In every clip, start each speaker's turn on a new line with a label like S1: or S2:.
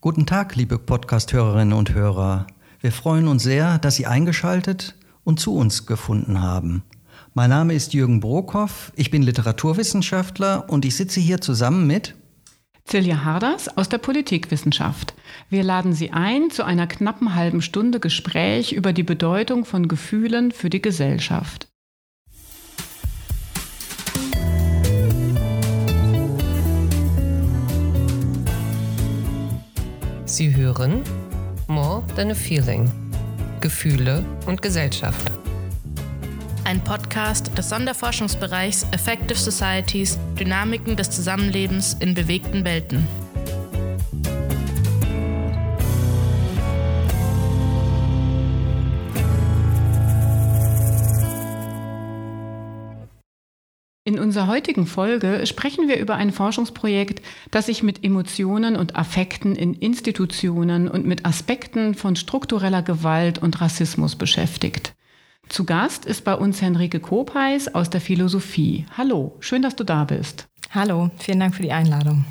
S1: Guten Tag, liebe Podcast-Hörerinnen und Hörer. Wir freuen uns sehr, dass Sie eingeschaltet und zu uns gefunden haben. Mein Name ist Jürgen Brokoff, ich bin Literaturwissenschaftler und ich sitze hier zusammen mit
S2: Silja Harders aus der Politikwissenschaft. Wir laden Sie ein zu einer knappen halben Stunde Gespräch über die Bedeutung von Gefühlen für die Gesellschaft.
S3: Sie hören More Than a Feeling. Gefühle und Gesellschaft.
S4: Ein Podcast des Sonderforschungsbereichs Effective Societies Dynamiken des Zusammenlebens in bewegten Welten.
S2: In unserer heutigen Folge sprechen wir über ein Forschungsprojekt, das sich mit Emotionen und Affekten in Institutionen und mit Aspekten von struktureller Gewalt und Rassismus beschäftigt. Zu Gast ist bei uns Henrike Kopeis aus der Philosophie. Hallo, schön, dass du da bist.
S5: Hallo, vielen Dank für die Einladung.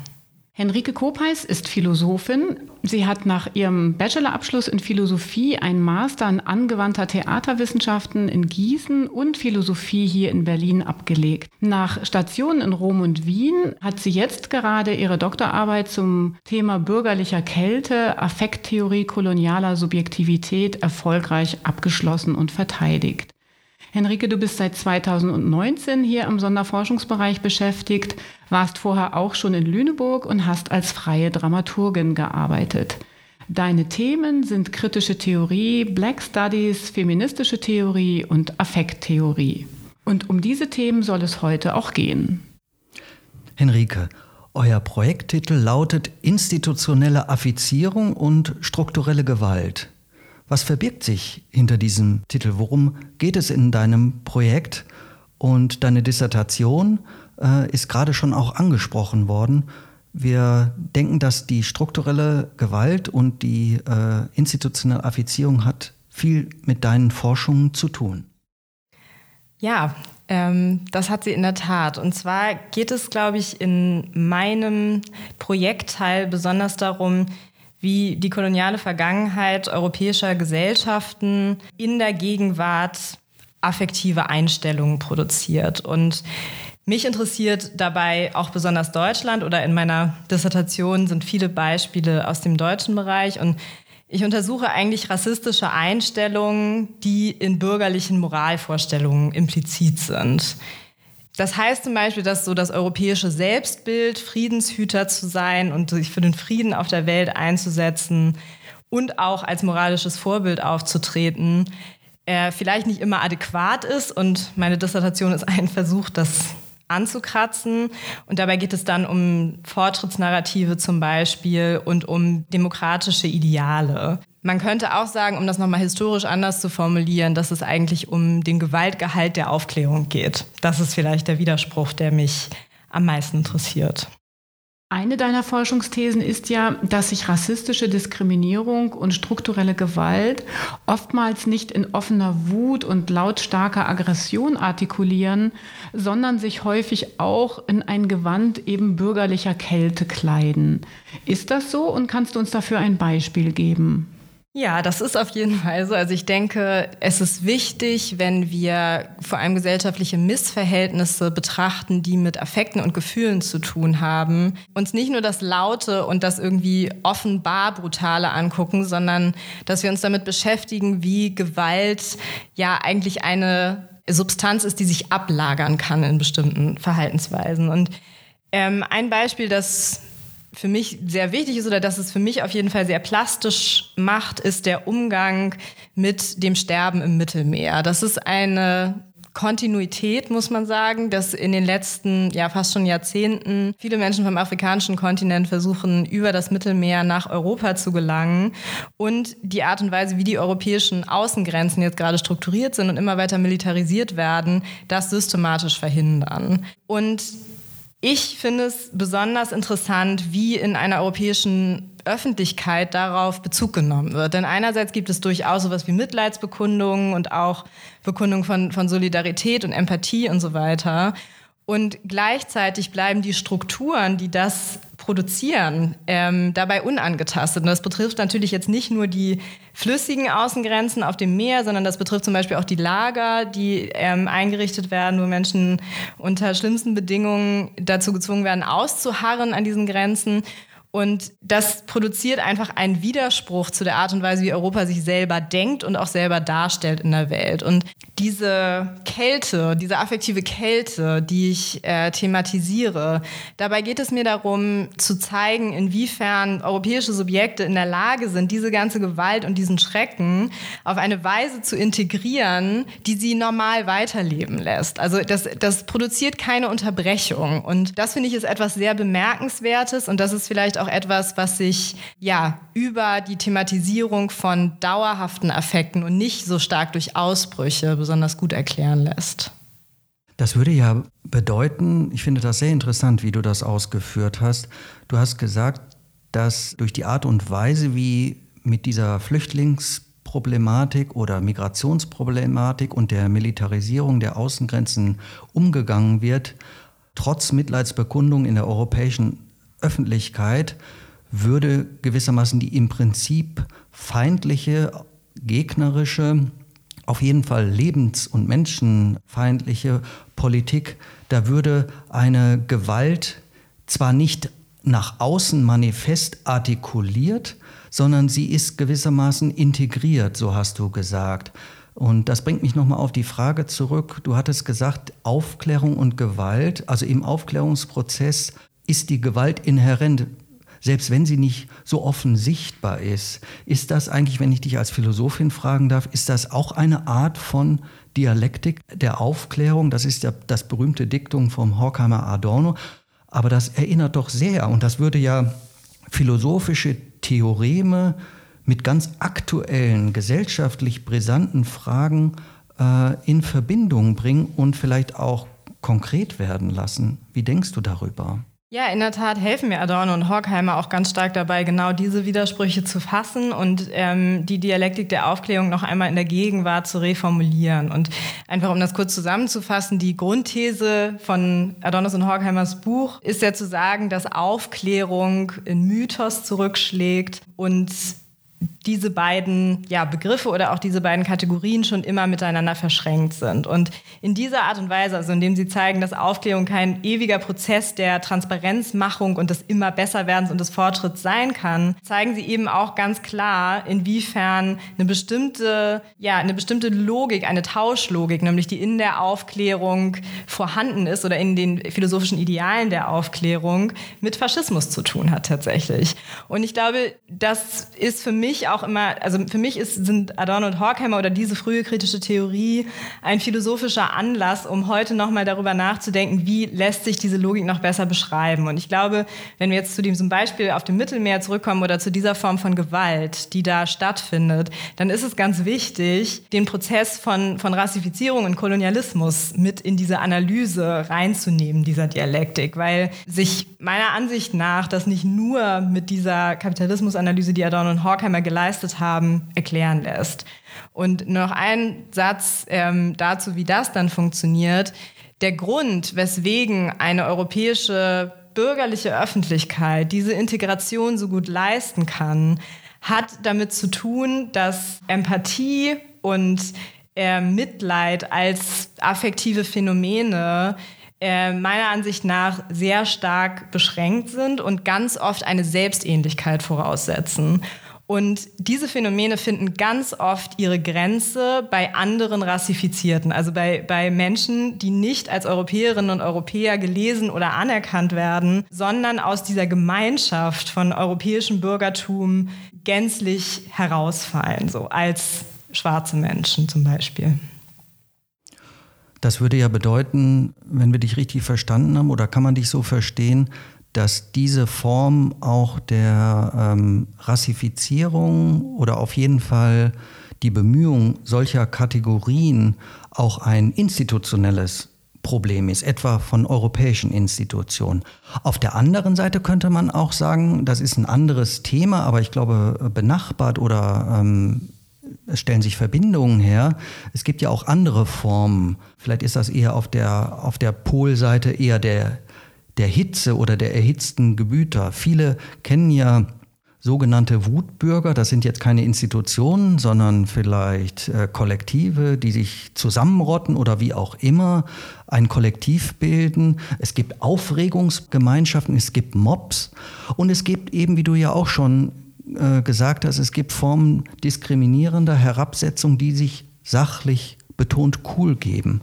S2: Henrike Kopeis ist Philosophin. Sie hat nach ihrem Bachelorabschluss in Philosophie einen Master in angewandter Theaterwissenschaften in Gießen und Philosophie hier in Berlin abgelegt. Nach Stationen in Rom und Wien hat sie jetzt gerade ihre Doktorarbeit zum Thema bürgerlicher Kälte, Affekttheorie kolonialer Subjektivität erfolgreich abgeschlossen und verteidigt. Henrike, du bist seit 2019 hier im Sonderforschungsbereich beschäftigt, warst vorher auch schon in Lüneburg und hast als freie Dramaturgin gearbeitet. Deine Themen sind kritische Theorie, Black Studies, feministische Theorie und Affekttheorie. Und um diese Themen soll es heute auch gehen.
S1: Henrike, euer Projekttitel lautet Institutionelle Affizierung und strukturelle Gewalt. Was verbirgt sich hinter diesem Titel? Worum geht es in deinem Projekt? Und deine Dissertation äh, ist gerade schon auch angesprochen worden. Wir denken, dass die strukturelle Gewalt und die äh, institutionelle Affizierung hat viel mit deinen Forschungen zu tun.
S5: Ja, ähm, das hat sie in der Tat. Und zwar geht es, glaube ich, in meinem Projektteil besonders darum, wie die koloniale Vergangenheit europäischer Gesellschaften in der Gegenwart affektive Einstellungen produziert. Und mich interessiert dabei auch besonders Deutschland oder in meiner Dissertation sind viele Beispiele aus dem deutschen Bereich und ich untersuche eigentlich rassistische Einstellungen, die in bürgerlichen Moralvorstellungen implizit sind. Das heißt zum Beispiel, dass so das europäische Selbstbild, Friedenshüter zu sein und sich für den Frieden auf der Welt einzusetzen und auch als moralisches Vorbild aufzutreten, äh, vielleicht nicht immer adäquat ist. Und meine Dissertation ist ein Versuch, das anzukratzen. Und dabei geht es dann um Fortschrittsnarrative zum Beispiel und um demokratische Ideale. Man könnte auch sagen, um das nochmal historisch anders zu formulieren, dass es eigentlich um den Gewaltgehalt der Aufklärung geht. Das ist vielleicht der Widerspruch, der mich am meisten interessiert.
S2: Eine deiner Forschungsthesen ist ja, dass sich rassistische Diskriminierung und strukturelle Gewalt oftmals nicht in offener Wut und lautstarker Aggression artikulieren, sondern sich häufig auch in ein Gewand eben bürgerlicher Kälte kleiden. Ist das so und kannst du uns dafür ein Beispiel geben?
S5: Ja, das ist auf jeden Fall so. Also ich denke, es ist wichtig, wenn wir vor allem gesellschaftliche Missverhältnisse betrachten, die mit Affekten und Gefühlen zu tun haben, uns nicht nur das Laute und das irgendwie offenbar Brutale angucken, sondern dass wir uns damit beschäftigen, wie Gewalt ja eigentlich eine Substanz ist, die sich ablagern kann in bestimmten Verhaltensweisen. Und ähm, ein Beispiel, das für mich sehr wichtig ist oder dass es für mich auf jeden Fall sehr plastisch macht, ist der Umgang mit dem Sterben im Mittelmeer. Das ist eine Kontinuität, muss man sagen, dass in den letzten, ja, fast schon Jahrzehnten viele Menschen vom afrikanischen Kontinent versuchen, über das Mittelmeer nach Europa zu gelangen und die Art und Weise, wie die europäischen Außengrenzen jetzt gerade strukturiert sind und immer weiter militarisiert werden, das systematisch verhindern. Und ich finde es besonders interessant, wie in einer europäischen Öffentlichkeit darauf Bezug genommen wird. Denn einerseits gibt es durchaus sowas wie Mitleidsbekundungen und auch Bekundungen von, von Solidarität und Empathie und so weiter. Und gleichzeitig bleiben die Strukturen, die das produzieren, ähm, dabei unangetastet. Und das betrifft natürlich jetzt nicht nur die flüssigen Außengrenzen auf dem Meer, sondern das betrifft zum Beispiel auch die Lager, die ähm, eingerichtet werden, wo Menschen unter schlimmsten Bedingungen dazu gezwungen werden, auszuharren an diesen Grenzen. Und das produziert einfach einen Widerspruch zu der Art und Weise, wie Europa sich selber denkt und auch selber darstellt in der Welt. Und diese Kälte, diese affektive Kälte, die ich äh, thematisiere, dabei geht es mir darum zu zeigen, inwiefern europäische Subjekte in der Lage sind, diese ganze Gewalt und diesen Schrecken auf eine Weise zu integrieren, die sie normal weiterleben lässt. Also das, das produziert keine Unterbrechung. Und das finde ich ist etwas sehr Bemerkenswertes und das ist vielleicht auch etwas, was sich ja über die Thematisierung von dauerhaften Affekten und nicht so stark durch Ausbrüche besonders gut erklären lässt.
S1: Das würde ja bedeuten, ich finde das sehr interessant, wie du das ausgeführt hast. Du hast gesagt, dass durch die Art und Weise, wie mit dieser Flüchtlingsproblematik oder Migrationsproblematik und der Militarisierung der Außengrenzen umgegangen wird, trotz Mitleidsbekundung in der europäischen Öffentlichkeit würde gewissermaßen die im Prinzip feindliche, gegnerische, auf jeden Fall lebens- und menschenfeindliche Politik, da würde eine Gewalt zwar nicht nach außen manifest artikuliert, sondern sie ist gewissermaßen integriert, so hast du gesagt. Und das bringt mich nochmal auf die Frage zurück. Du hattest gesagt, Aufklärung und Gewalt, also im Aufklärungsprozess ist die Gewalt inhärent, selbst wenn sie nicht so offen sichtbar ist. Ist das eigentlich, wenn ich dich als Philosophin fragen darf, ist das auch eine Art von Dialektik der Aufklärung? Das ist ja das berühmte Diktum vom Horkheimer Adorno. Aber das erinnert doch sehr, und das würde ja philosophische Theoreme mit ganz aktuellen, gesellschaftlich brisanten Fragen äh, in Verbindung bringen und vielleicht auch konkret werden lassen. Wie denkst du darüber?
S5: Ja, in der Tat helfen mir Adorno und Horkheimer auch ganz stark dabei, genau diese Widersprüche zu fassen und ähm, die Dialektik der Aufklärung noch einmal in der Gegenwart zu reformulieren. Und einfach um das kurz zusammenzufassen, die Grundthese von Adornos und Horkheimers Buch ist ja zu sagen, dass Aufklärung in Mythos zurückschlägt und diese beiden ja, Begriffe oder auch diese beiden Kategorien schon immer miteinander verschränkt sind. Und in dieser Art und Weise, also indem sie zeigen, dass Aufklärung kein ewiger Prozess der Transparenzmachung und des immer Besserwerdens und des Fortschritts sein kann, zeigen sie eben auch ganz klar, inwiefern eine bestimmte, ja, eine bestimmte Logik, eine Tauschlogik, nämlich die in der Aufklärung vorhanden ist oder in den philosophischen Idealen der Aufklärung mit Faschismus zu tun hat tatsächlich. Und ich glaube, das ist für mich auch immer, also für mich ist, sind Adorno und Horkheimer oder diese frühe kritische Theorie ein philosophischer Anlass, um heute nochmal darüber nachzudenken, wie lässt sich diese Logik noch besser beschreiben. Und ich glaube, wenn wir jetzt zu diesem Beispiel auf dem Mittelmeer zurückkommen oder zu dieser Form von Gewalt, die da stattfindet, dann ist es ganz wichtig, den Prozess von, von Rassifizierung und Kolonialismus mit in diese Analyse reinzunehmen, dieser Dialektik, weil sich meiner Ansicht nach das nicht nur mit dieser Kapitalismusanalyse, die Adorno und Horkheimer geleistet geleistet haben, erklären lässt. Und noch ein Satz ähm, dazu, wie das dann funktioniert. Der Grund, weswegen eine europäische bürgerliche Öffentlichkeit diese Integration so gut leisten kann, hat damit zu tun, dass Empathie und äh, Mitleid als affektive Phänomene äh, meiner Ansicht nach sehr stark beschränkt sind und ganz oft eine Selbstähnlichkeit voraussetzen. Und diese Phänomene finden ganz oft ihre Grenze bei anderen Rassifizierten, also bei, bei Menschen, die nicht als Europäerinnen und Europäer gelesen oder anerkannt werden, sondern aus dieser Gemeinschaft von europäischem Bürgertum gänzlich herausfallen, so als schwarze Menschen zum Beispiel.
S1: Das würde ja bedeuten, wenn wir dich richtig verstanden haben, oder kann man dich so verstehen, dass diese Form auch der ähm, Rassifizierung oder auf jeden Fall die Bemühung solcher Kategorien auch ein institutionelles Problem ist, etwa von europäischen Institutionen. Auf der anderen Seite könnte man auch sagen, das ist ein anderes Thema, aber ich glaube benachbart oder ähm, es stellen sich Verbindungen her. Es gibt ja auch andere Formen. Vielleicht ist das eher auf der, auf der Polseite eher der der Hitze oder der erhitzten Gebüter. Viele kennen ja sogenannte Wutbürger, das sind jetzt keine Institutionen, sondern vielleicht äh, Kollektive, die sich zusammenrotten oder wie auch immer ein Kollektiv bilden. Es gibt Aufregungsgemeinschaften, es gibt Mobs und es gibt eben, wie du ja auch schon äh, gesagt hast, es gibt Formen diskriminierender Herabsetzung, die sich sachlich betont cool geben.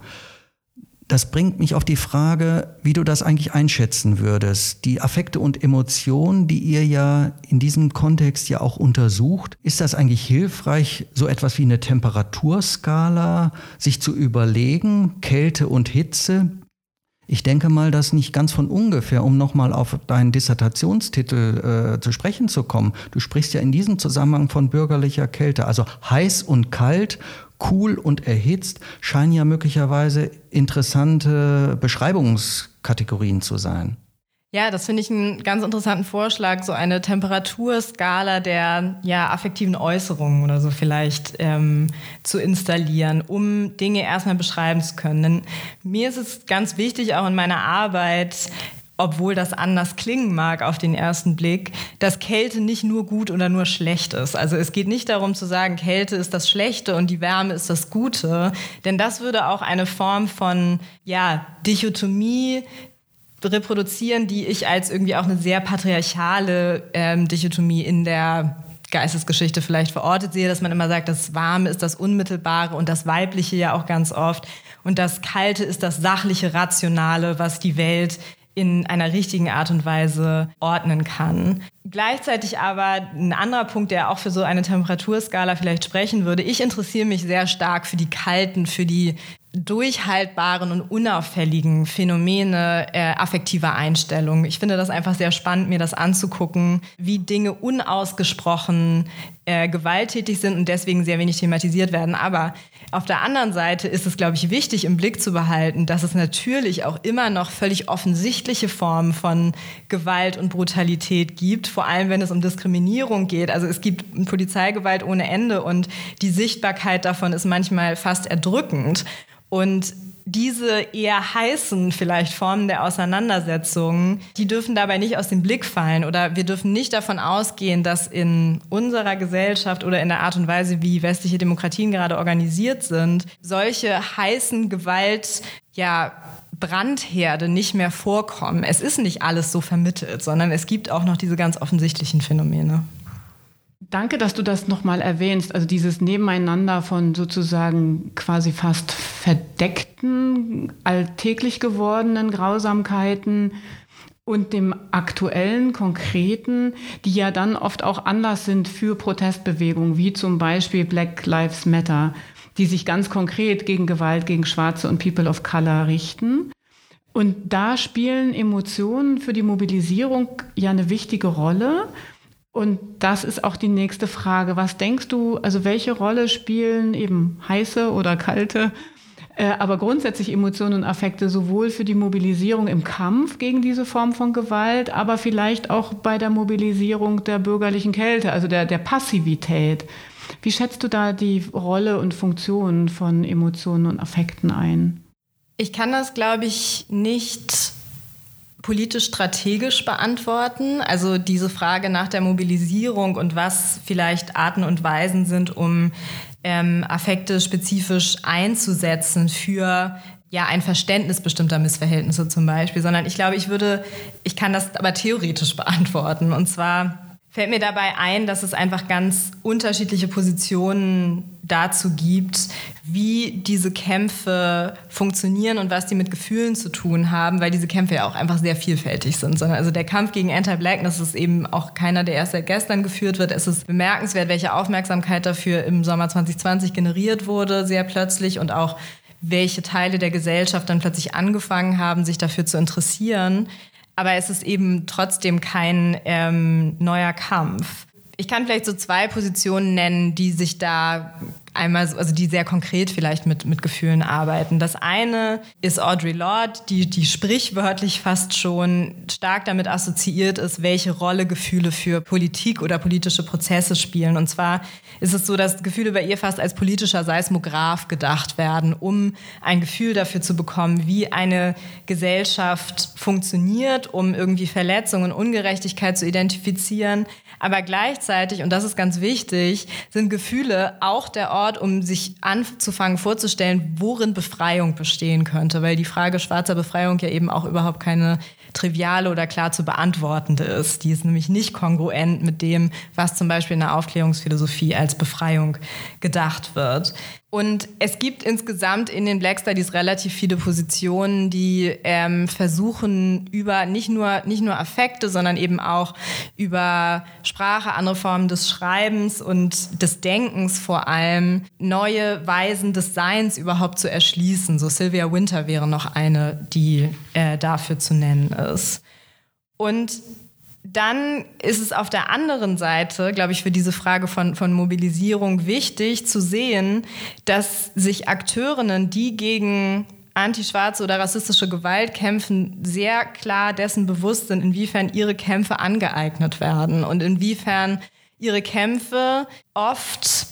S1: Das bringt mich auf die Frage, wie du das eigentlich einschätzen würdest. Die Affekte und Emotionen, die ihr ja in diesem Kontext ja auch untersucht, ist das eigentlich hilfreich, so etwas wie eine Temperaturskala sich zu überlegen, Kälte und Hitze? Ich denke mal, dass nicht ganz von ungefähr, um nochmal auf deinen Dissertationstitel äh, zu sprechen zu kommen. Du sprichst ja in diesem Zusammenhang von bürgerlicher Kälte, also heiß und kalt cool und erhitzt scheinen ja möglicherweise interessante Beschreibungskategorien zu sein.
S5: Ja, das finde ich einen ganz interessanten Vorschlag, so eine Temperaturskala der ja, affektiven Äußerungen oder so vielleicht ähm, zu installieren, um Dinge erstmal beschreiben zu können. Denn mir ist es ganz wichtig, auch in meiner Arbeit, obwohl das anders klingen mag auf den ersten Blick, dass Kälte nicht nur gut oder nur schlecht ist. Also es geht nicht darum zu sagen, Kälte ist das Schlechte und die Wärme ist das Gute, denn das würde auch eine Form von ja, Dichotomie reproduzieren, die ich als irgendwie auch eine sehr patriarchale ähm, Dichotomie in der Geistesgeschichte vielleicht verortet sehe, dass man immer sagt, das Warme ist das Unmittelbare und das Weibliche ja auch ganz oft. Und das Kalte ist das sachliche, rationale, was die Welt in einer richtigen Art und Weise ordnen kann. Gleichzeitig aber ein anderer Punkt, der auch für so eine Temperaturskala vielleicht sprechen würde. Ich interessiere mich sehr stark für die kalten, für die durchhaltbaren und unauffälligen Phänomene äh, affektiver Einstellung. Ich finde das einfach sehr spannend, mir das anzugucken, wie Dinge unausgesprochen äh, gewalttätig sind und deswegen sehr wenig thematisiert werden. Aber auf der anderen Seite ist es, glaube ich, wichtig im Blick zu behalten, dass es natürlich auch immer noch völlig offensichtliche Formen von Gewalt und Brutalität gibt, vor allem wenn es um Diskriminierung geht. Also es gibt Polizeigewalt ohne Ende und die Sichtbarkeit davon ist manchmal fast erdrückend. Und diese eher heißen vielleicht Formen der Auseinandersetzungen, die dürfen dabei nicht aus dem Blick fallen oder wir dürfen nicht davon ausgehen, dass in unserer Gesellschaft oder in der Art und Weise, wie westliche Demokratien gerade organisiert sind, solche heißen Gewalt, ja, Brandherde nicht mehr vorkommen. Es ist nicht alles so vermittelt, sondern es gibt auch noch diese ganz offensichtlichen Phänomene.
S2: Danke, dass du das nochmal erwähnst. Also dieses Nebeneinander von sozusagen quasi fast verdeckten, alltäglich gewordenen Grausamkeiten und dem aktuellen, konkreten, die ja dann oft auch Anlass sind für Protestbewegungen, wie zum Beispiel Black Lives Matter, die sich ganz konkret gegen Gewalt gegen Schwarze und People of Color richten. Und da spielen Emotionen für die Mobilisierung ja eine wichtige Rolle. Und das ist auch die nächste Frage. Was denkst du, also welche Rolle spielen eben heiße oder kalte, äh, aber grundsätzlich Emotionen und Affekte sowohl für die Mobilisierung im Kampf gegen diese Form von Gewalt, aber vielleicht auch bei der Mobilisierung der bürgerlichen Kälte, also der, der Passivität? Wie schätzt du da die Rolle und Funktion von Emotionen und Affekten ein?
S5: Ich kann das, glaube ich, nicht politisch-strategisch beantworten. Also diese Frage nach der Mobilisierung und was vielleicht Arten und Weisen sind, um ähm, Affekte spezifisch einzusetzen für ja, ein Verständnis bestimmter Missverhältnisse zum Beispiel, sondern ich glaube, ich würde, ich kann das aber theoretisch beantworten. Und zwar fällt mir dabei ein, dass es einfach ganz unterschiedliche Positionen dazu gibt, wie diese Kämpfe funktionieren und was die mit Gefühlen zu tun haben, weil diese Kämpfe ja auch einfach sehr vielfältig sind. Sondern also der Kampf gegen Anti-Blackness ist eben auch keiner, der erst seit gestern geführt wird. Es ist bemerkenswert, welche Aufmerksamkeit dafür im Sommer 2020 generiert wurde, sehr plötzlich und auch welche Teile der Gesellschaft dann plötzlich angefangen haben, sich dafür zu interessieren. Aber es ist eben trotzdem kein ähm, neuer Kampf. Ich kann vielleicht so zwei Positionen nennen, die sich da einmal, also die sehr konkret vielleicht mit, mit Gefühlen arbeiten. Das eine ist Audre Lorde, die, die sprichwörtlich fast schon stark damit assoziiert ist, welche Rolle Gefühle für Politik oder politische Prozesse spielen. Und zwar ist es so, dass Gefühle bei ihr fast als politischer Seismograph gedacht werden, um ein Gefühl dafür zu bekommen, wie eine Gesellschaft funktioniert, um irgendwie Verletzungen Ungerechtigkeit zu identifizieren. Aber gleichzeitig, und das ist ganz wichtig, sind Gefühle auch der Ort, um sich anzufangen vorzustellen, worin Befreiung bestehen könnte, weil die Frage schwarzer Befreiung ja eben auch überhaupt keine triviale oder klar zu beantwortende ist. Die ist nämlich nicht kongruent mit dem, was zum Beispiel in der Aufklärungsphilosophie als Befreiung gedacht wird. Und es gibt insgesamt in den Black Studies relativ viele Positionen, die ähm, versuchen, über nicht nur, nicht nur Affekte, sondern eben auch über Sprache, andere Formen des Schreibens und des Denkens vor allem, neue Weisen des Seins überhaupt zu erschließen. So Sylvia Winter wäre noch eine, die äh, dafür zu nennen ist. Und dann ist es auf der anderen Seite, glaube ich, für diese Frage von, von Mobilisierung wichtig zu sehen, dass sich Akteurinnen, die gegen antischwarze oder rassistische Gewalt kämpfen, sehr klar dessen bewusst sind, inwiefern ihre Kämpfe angeeignet werden und inwiefern ihre Kämpfe oft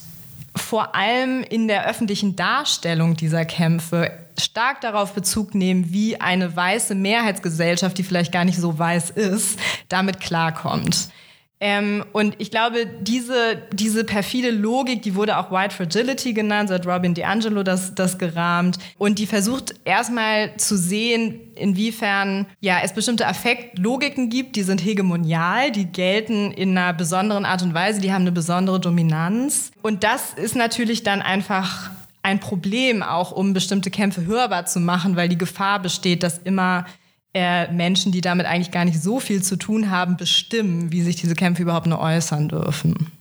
S5: vor allem in der öffentlichen Darstellung dieser Kämpfe stark darauf Bezug nehmen, wie eine weiße Mehrheitsgesellschaft, die vielleicht gar nicht so weiß ist, damit klarkommt. Ähm, und ich glaube, diese, diese perfide Logik, die wurde auch White Fragility genannt, so hat Robin DiAngelo das, das gerahmt. Und die versucht erstmal zu sehen, inwiefern ja, es bestimmte Affektlogiken gibt, die sind hegemonial, die gelten in einer besonderen Art und Weise, die haben eine besondere Dominanz. Und das ist natürlich dann einfach ein Problem, auch um bestimmte Kämpfe hörbar zu machen, weil die Gefahr besteht, dass immer äh, Menschen, die damit eigentlich gar nicht so viel zu tun haben, bestimmen, wie sich diese Kämpfe überhaupt nur äußern dürfen.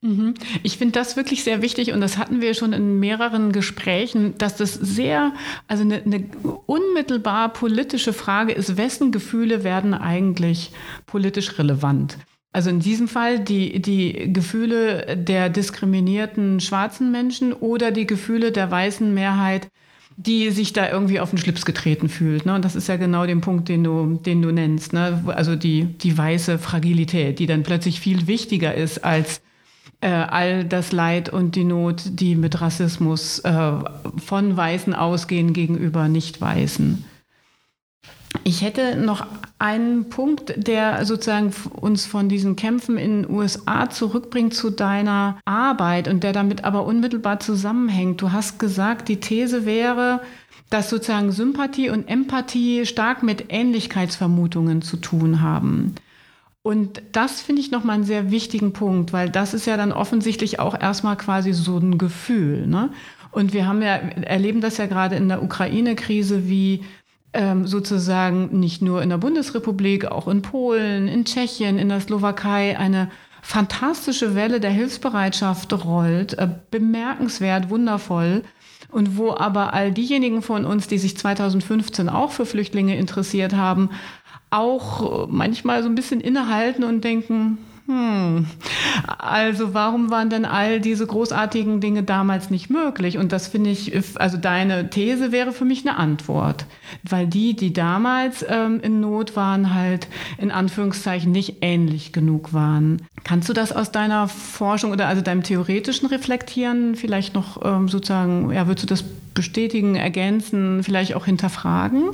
S2: Mhm. Ich finde das wirklich sehr wichtig und das hatten wir schon in mehreren Gesprächen, dass das sehr, also eine, eine, unmittelbar politische Frage ist, wessen Gefühle werden eigentlich politisch relevant? Also in diesem Fall die, die Gefühle der diskriminierten schwarzen Menschen oder die Gefühle der weißen Mehrheit die sich da irgendwie auf den Schlips getreten fühlt. Ne? Und das ist ja genau der Punkt, den du, den du nennst. Ne? Also die, die weiße Fragilität, die dann plötzlich viel wichtiger ist als äh, all das Leid und die Not, die mit Rassismus äh, von Weißen ausgehen gegenüber Nicht-Weißen. Ich hätte noch einen Punkt, der sozusagen uns von diesen Kämpfen in den USA zurückbringt zu deiner Arbeit und der damit aber unmittelbar zusammenhängt. Du hast gesagt, die These wäre, dass sozusagen Sympathie und Empathie stark mit Ähnlichkeitsvermutungen zu tun haben. Und das finde ich nochmal einen sehr wichtigen Punkt, weil das ist ja dann offensichtlich auch erstmal quasi so ein Gefühl. Ne? Und wir haben ja, erleben das ja gerade in der Ukraine-Krise, wie sozusagen nicht nur in der Bundesrepublik, auch in Polen, in Tschechien, in der Slowakei eine fantastische Welle der Hilfsbereitschaft rollt, äh, bemerkenswert, wundervoll. Und wo aber all diejenigen von uns, die sich 2015 auch für Flüchtlinge interessiert haben, auch manchmal so ein bisschen innehalten und denken, hm. Also warum waren denn all diese großartigen Dinge damals nicht möglich? Und das finde ich, also deine These wäre für mich eine Antwort. Weil die, die damals ähm, in Not waren, halt in Anführungszeichen nicht ähnlich genug waren. Kannst du das aus deiner Forschung oder also deinem theoretischen Reflektieren vielleicht noch ähm, sozusagen, ja, würdest du das bestätigen, ergänzen, vielleicht auch hinterfragen?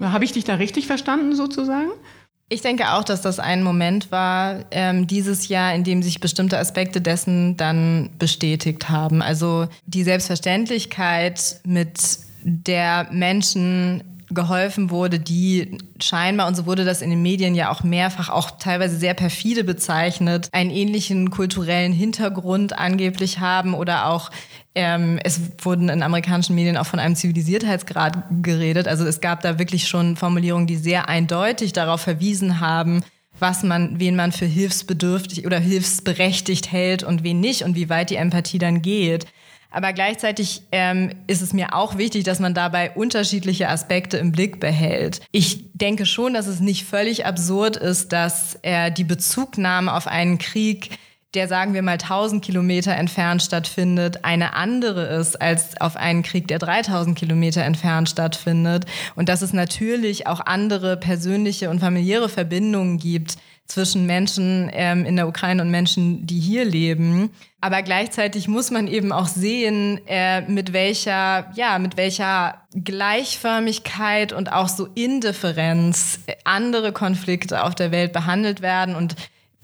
S2: Habe ich dich da richtig verstanden sozusagen?
S5: Ich denke auch, dass das ein Moment war ähm, dieses Jahr, in dem sich bestimmte Aspekte dessen dann bestätigt haben. Also die Selbstverständlichkeit, mit der Menschen geholfen wurde, die scheinbar, und so wurde das in den Medien ja auch mehrfach, auch teilweise sehr perfide bezeichnet, einen ähnlichen kulturellen Hintergrund angeblich haben oder auch ähm, es wurden in amerikanischen Medien auch von einem Zivilisiertheitsgrad geredet. Also es gab da wirklich schon Formulierungen, die sehr eindeutig darauf verwiesen haben, was man, wen man für hilfsbedürftig oder hilfsberechtigt hält und wen nicht und wie weit die Empathie dann geht. Aber gleichzeitig ähm, ist es mir auch wichtig, dass man dabei unterschiedliche Aspekte im Blick behält. Ich denke schon, dass es nicht völlig absurd ist, dass äh, die Bezugnahme auf einen Krieg der sagen wir mal 1000 Kilometer entfernt stattfindet, eine andere ist als auf einen Krieg, der 3000 Kilometer entfernt stattfindet. Und dass es natürlich auch andere persönliche und familiäre Verbindungen gibt zwischen Menschen ähm, in der Ukraine und Menschen, die hier leben. Aber gleichzeitig muss man eben auch sehen, äh, mit welcher, ja, mit welcher Gleichförmigkeit und auch so Indifferenz andere Konflikte auf der Welt behandelt werden und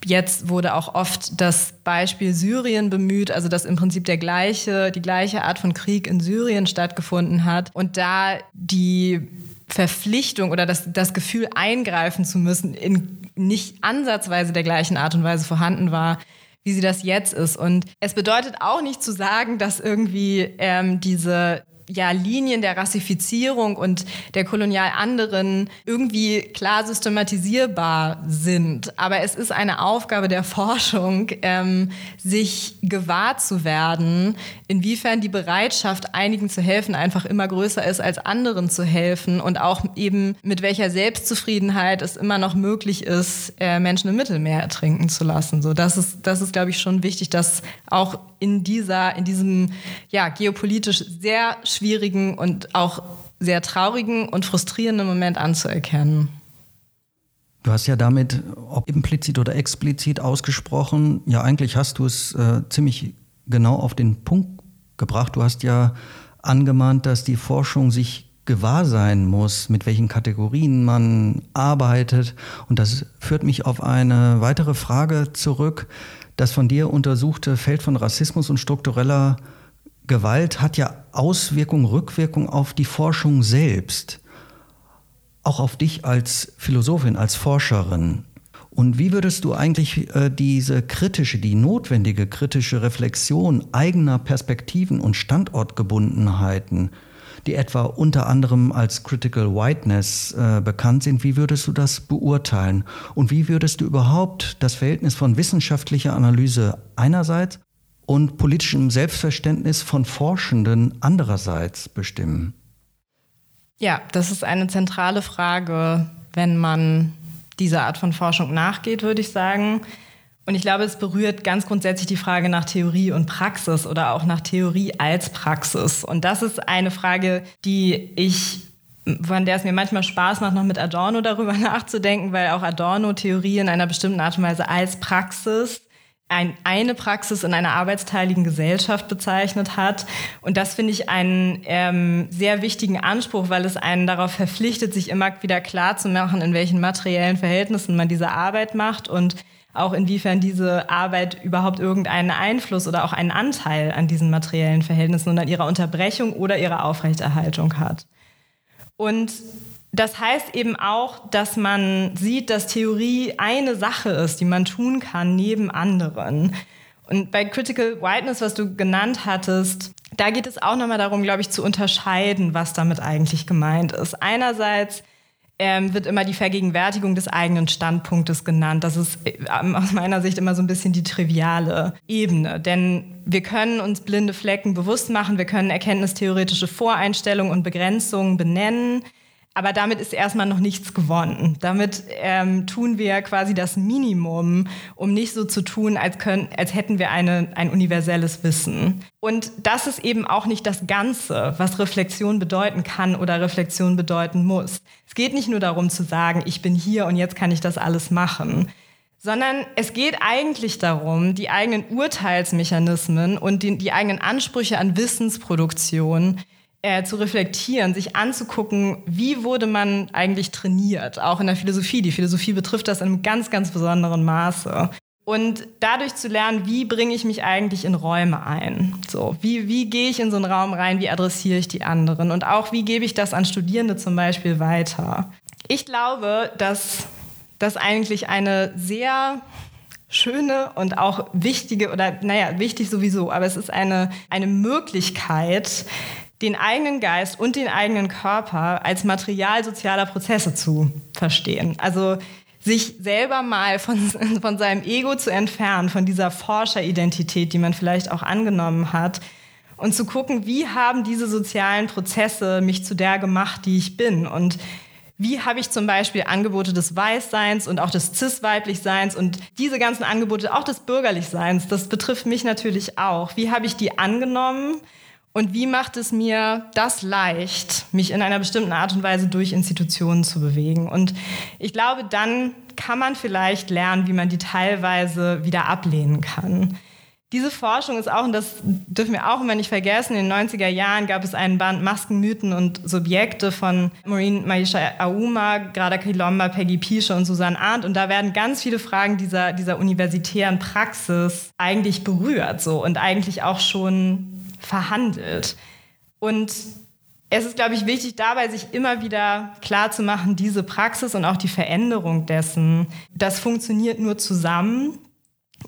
S5: Jetzt wurde auch oft das Beispiel Syrien bemüht, also dass im Prinzip der gleiche, die gleiche Art von Krieg in Syrien stattgefunden hat und da die Verpflichtung oder das, das Gefühl eingreifen zu müssen in nicht ansatzweise der gleichen Art und Weise vorhanden war, wie sie das jetzt ist. Und es bedeutet auch nicht zu sagen, dass irgendwie ähm, diese ja, Linien der Rassifizierung und der kolonial anderen irgendwie klar systematisierbar sind. Aber es ist eine Aufgabe der Forschung, ähm, sich gewahr zu werden, inwiefern die Bereitschaft, einigen zu helfen, einfach immer größer ist, als anderen zu helfen und auch eben mit welcher Selbstzufriedenheit es immer noch möglich ist, äh, Menschen im Mittelmeer ertrinken zu lassen. So, das ist, das ist, glaube ich, schon wichtig, dass auch in dieser, in diesem ja, geopolitisch sehr schwierigen und auch sehr traurigen und frustrierenden Moment anzuerkennen.
S1: Du hast ja damit, ob implizit oder explizit ausgesprochen, ja eigentlich hast du es äh, ziemlich genau auf den Punkt gebracht. Du hast ja angemahnt, dass die Forschung sich gewahr sein muss, mit welchen Kategorien man arbeitet. Und das führt mich auf eine weitere Frage zurück. Das von dir untersuchte Feld von Rassismus und struktureller Gewalt hat ja Auswirkungen, Rückwirkungen auf die Forschung selbst, auch auf dich als Philosophin, als Forscherin. Und wie würdest du eigentlich äh, diese kritische, die notwendige kritische Reflexion eigener Perspektiven und Standortgebundenheiten die etwa unter anderem als Critical Whiteness äh, bekannt sind. Wie würdest du das beurteilen? Und wie würdest du überhaupt das Verhältnis von wissenschaftlicher Analyse einerseits und politischem Selbstverständnis von Forschenden andererseits bestimmen?
S5: Ja, das ist eine zentrale Frage, wenn man dieser Art von Forschung nachgeht, würde ich sagen. Und ich glaube, es berührt ganz grundsätzlich die Frage nach Theorie und Praxis oder auch nach Theorie als Praxis. Und das ist eine Frage, die ich von der es mir manchmal Spaß macht, noch mit Adorno darüber nachzudenken, weil auch Adorno Theorie in einer bestimmten Art und Weise als Praxis ein, eine Praxis in einer arbeitsteiligen Gesellschaft bezeichnet hat. Und das finde ich einen ähm, sehr wichtigen Anspruch, weil es einen darauf verpflichtet, sich immer wieder klar zu machen, in welchen materiellen Verhältnissen man diese Arbeit macht und auch inwiefern diese Arbeit überhaupt irgendeinen Einfluss oder auch einen Anteil an diesen materiellen Verhältnissen und an ihrer Unterbrechung oder ihrer Aufrechterhaltung hat. Und das heißt eben auch, dass man sieht, dass Theorie eine Sache ist, die man tun kann neben anderen. Und bei Critical Whiteness, was du genannt hattest, da geht es auch nochmal darum, glaube ich, zu unterscheiden, was damit eigentlich gemeint ist. Einerseits ähm, wird immer die Vergegenwärtigung des eigenen Standpunktes genannt. Das ist äh, aus meiner Sicht immer so ein bisschen die triviale Ebene. Denn wir können uns blinde Flecken bewusst machen, wir können erkenntnistheoretische Voreinstellungen und Begrenzungen benennen. Aber damit ist erstmal noch nichts gewonnen. Damit ähm, tun wir quasi das Minimum, um nicht so zu tun, als, können, als hätten wir eine, ein universelles Wissen. Und das ist eben auch nicht das Ganze, was Reflexion bedeuten kann oder Reflexion bedeuten muss. Es geht nicht nur darum zu sagen, ich bin hier und jetzt kann ich das alles machen, sondern es geht eigentlich darum, die eigenen Urteilsmechanismen und die, die eigenen Ansprüche an Wissensproduktion äh, zu reflektieren, sich anzugucken, wie wurde man eigentlich trainiert, auch in der Philosophie. Die Philosophie betrifft das in einem ganz, ganz besonderen Maße. Und dadurch zu lernen, wie bringe ich mich eigentlich in Räume ein? So, wie, wie gehe ich in so einen Raum rein, wie adressiere ich die anderen? Und auch, wie gebe ich das an Studierende zum Beispiel weiter? Ich glaube, dass das eigentlich eine sehr schöne und auch wichtige, oder naja, wichtig sowieso, aber es ist eine, eine Möglichkeit, den eigenen Geist und den eigenen Körper als Material sozialer Prozesse zu verstehen. Also sich selber mal von, von seinem Ego zu entfernen, von dieser Forscheridentität, die man vielleicht auch angenommen hat, und zu gucken, wie haben diese sozialen Prozesse mich zu der gemacht, die ich bin und wie habe ich zum Beispiel Angebote des Weißseins und auch des Cis-Weiblichseins und diese ganzen Angebote, auch des Bürgerlichseins, das betrifft mich natürlich auch. Wie habe ich die angenommen? Und wie macht es mir das leicht, mich in einer bestimmten Art und Weise durch Institutionen zu bewegen? Und ich glaube, dann kann man vielleicht lernen, wie man die teilweise wieder ablehnen kann. Diese Forschung ist auch, und das dürfen wir auch immer nicht vergessen, in den 90er Jahren gab es einen Band Masken, Mythen und Subjekte von Maureen Maisha Auma, Grada Kilomba, Peggy Piesche und Susanne Arndt. Und da werden ganz viele Fragen dieser, dieser universitären Praxis eigentlich berührt so, und eigentlich auch schon verhandelt. Und es ist, glaube ich, wichtig dabei, sich immer wieder klar zu machen, diese Praxis und auch die Veränderung dessen, das funktioniert nur zusammen.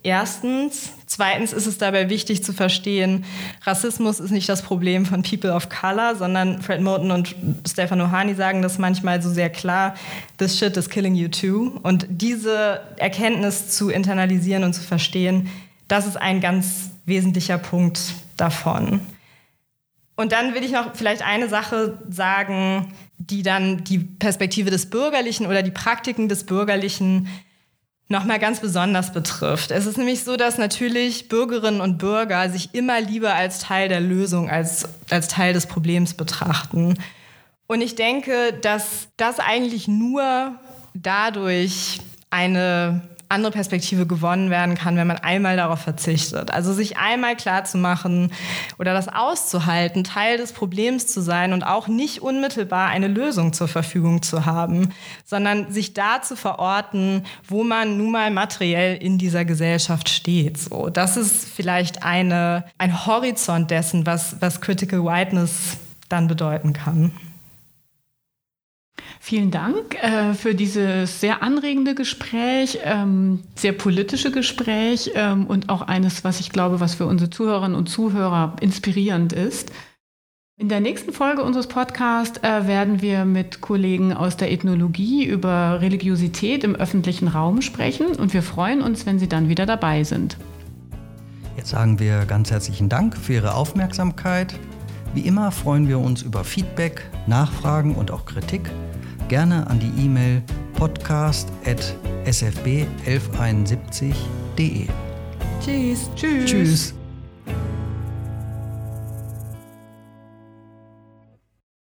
S5: Erstens. Zweitens ist es dabei wichtig zu verstehen, Rassismus ist nicht das Problem von People of Color, sondern Fred Moten und Stefan Ohani sagen das manchmal so sehr klar, this shit is killing you too. Und diese Erkenntnis zu internalisieren und zu verstehen, das ist ein ganz wesentlicher Punkt davon. Und dann will ich noch vielleicht eine Sache sagen, die dann die Perspektive des Bürgerlichen oder die Praktiken des Bürgerlichen nochmal ganz besonders betrifft. Es ist nämlich so, dass natürlich Bürgerinnen und Bürger sich immer lieber als Teil der Lösung, als, als Teil des Problems betrachten. Und ich denke, dass das eigentlich nur dadurch eine andere Perspektive gewonnen werden kann, wenn man einmal darauf verzichtet. Also sich einmal klar zu machen oder das auszuhalten, Teil des Problems zu sein und auch nicht unmittelbar eine Lösung zur Verfügung zu haben, sondern sich da zu verorten, wo man nun mal materiell in dieser Gesellschaft steht. So, das ist vielleicht eine, ein Horizont dessen, was, was Critical Whiteness dann bedeuten kann.
S2: Vielen Dank äh, für dieses sehr anregende Gespräch, ähm, sehr politische Gespräch ähm, und auch eines, was ich glaube, was für unsere Zuhörerinnen und Zuhörer inspirierend ist. In der nächsten Folge unseres Podcasts äh, werden wir mit Kollegen aus der Ethnologie über Religiosität im öffentlichen Raum sprechen und wir freuen uns, wenn Sie dann wieder dabei sind.
S1: Jetzt sagen wir ganz herzlichen Dank für Ihre Aufmerksamkeit. Wie immer freuen wir uns über Feedback, Nachfragen und auch Kritik gerne an die E-Mail podcast.sfb1171.de.
S5: Tschüss.
S1: Tschüss. Tschüss.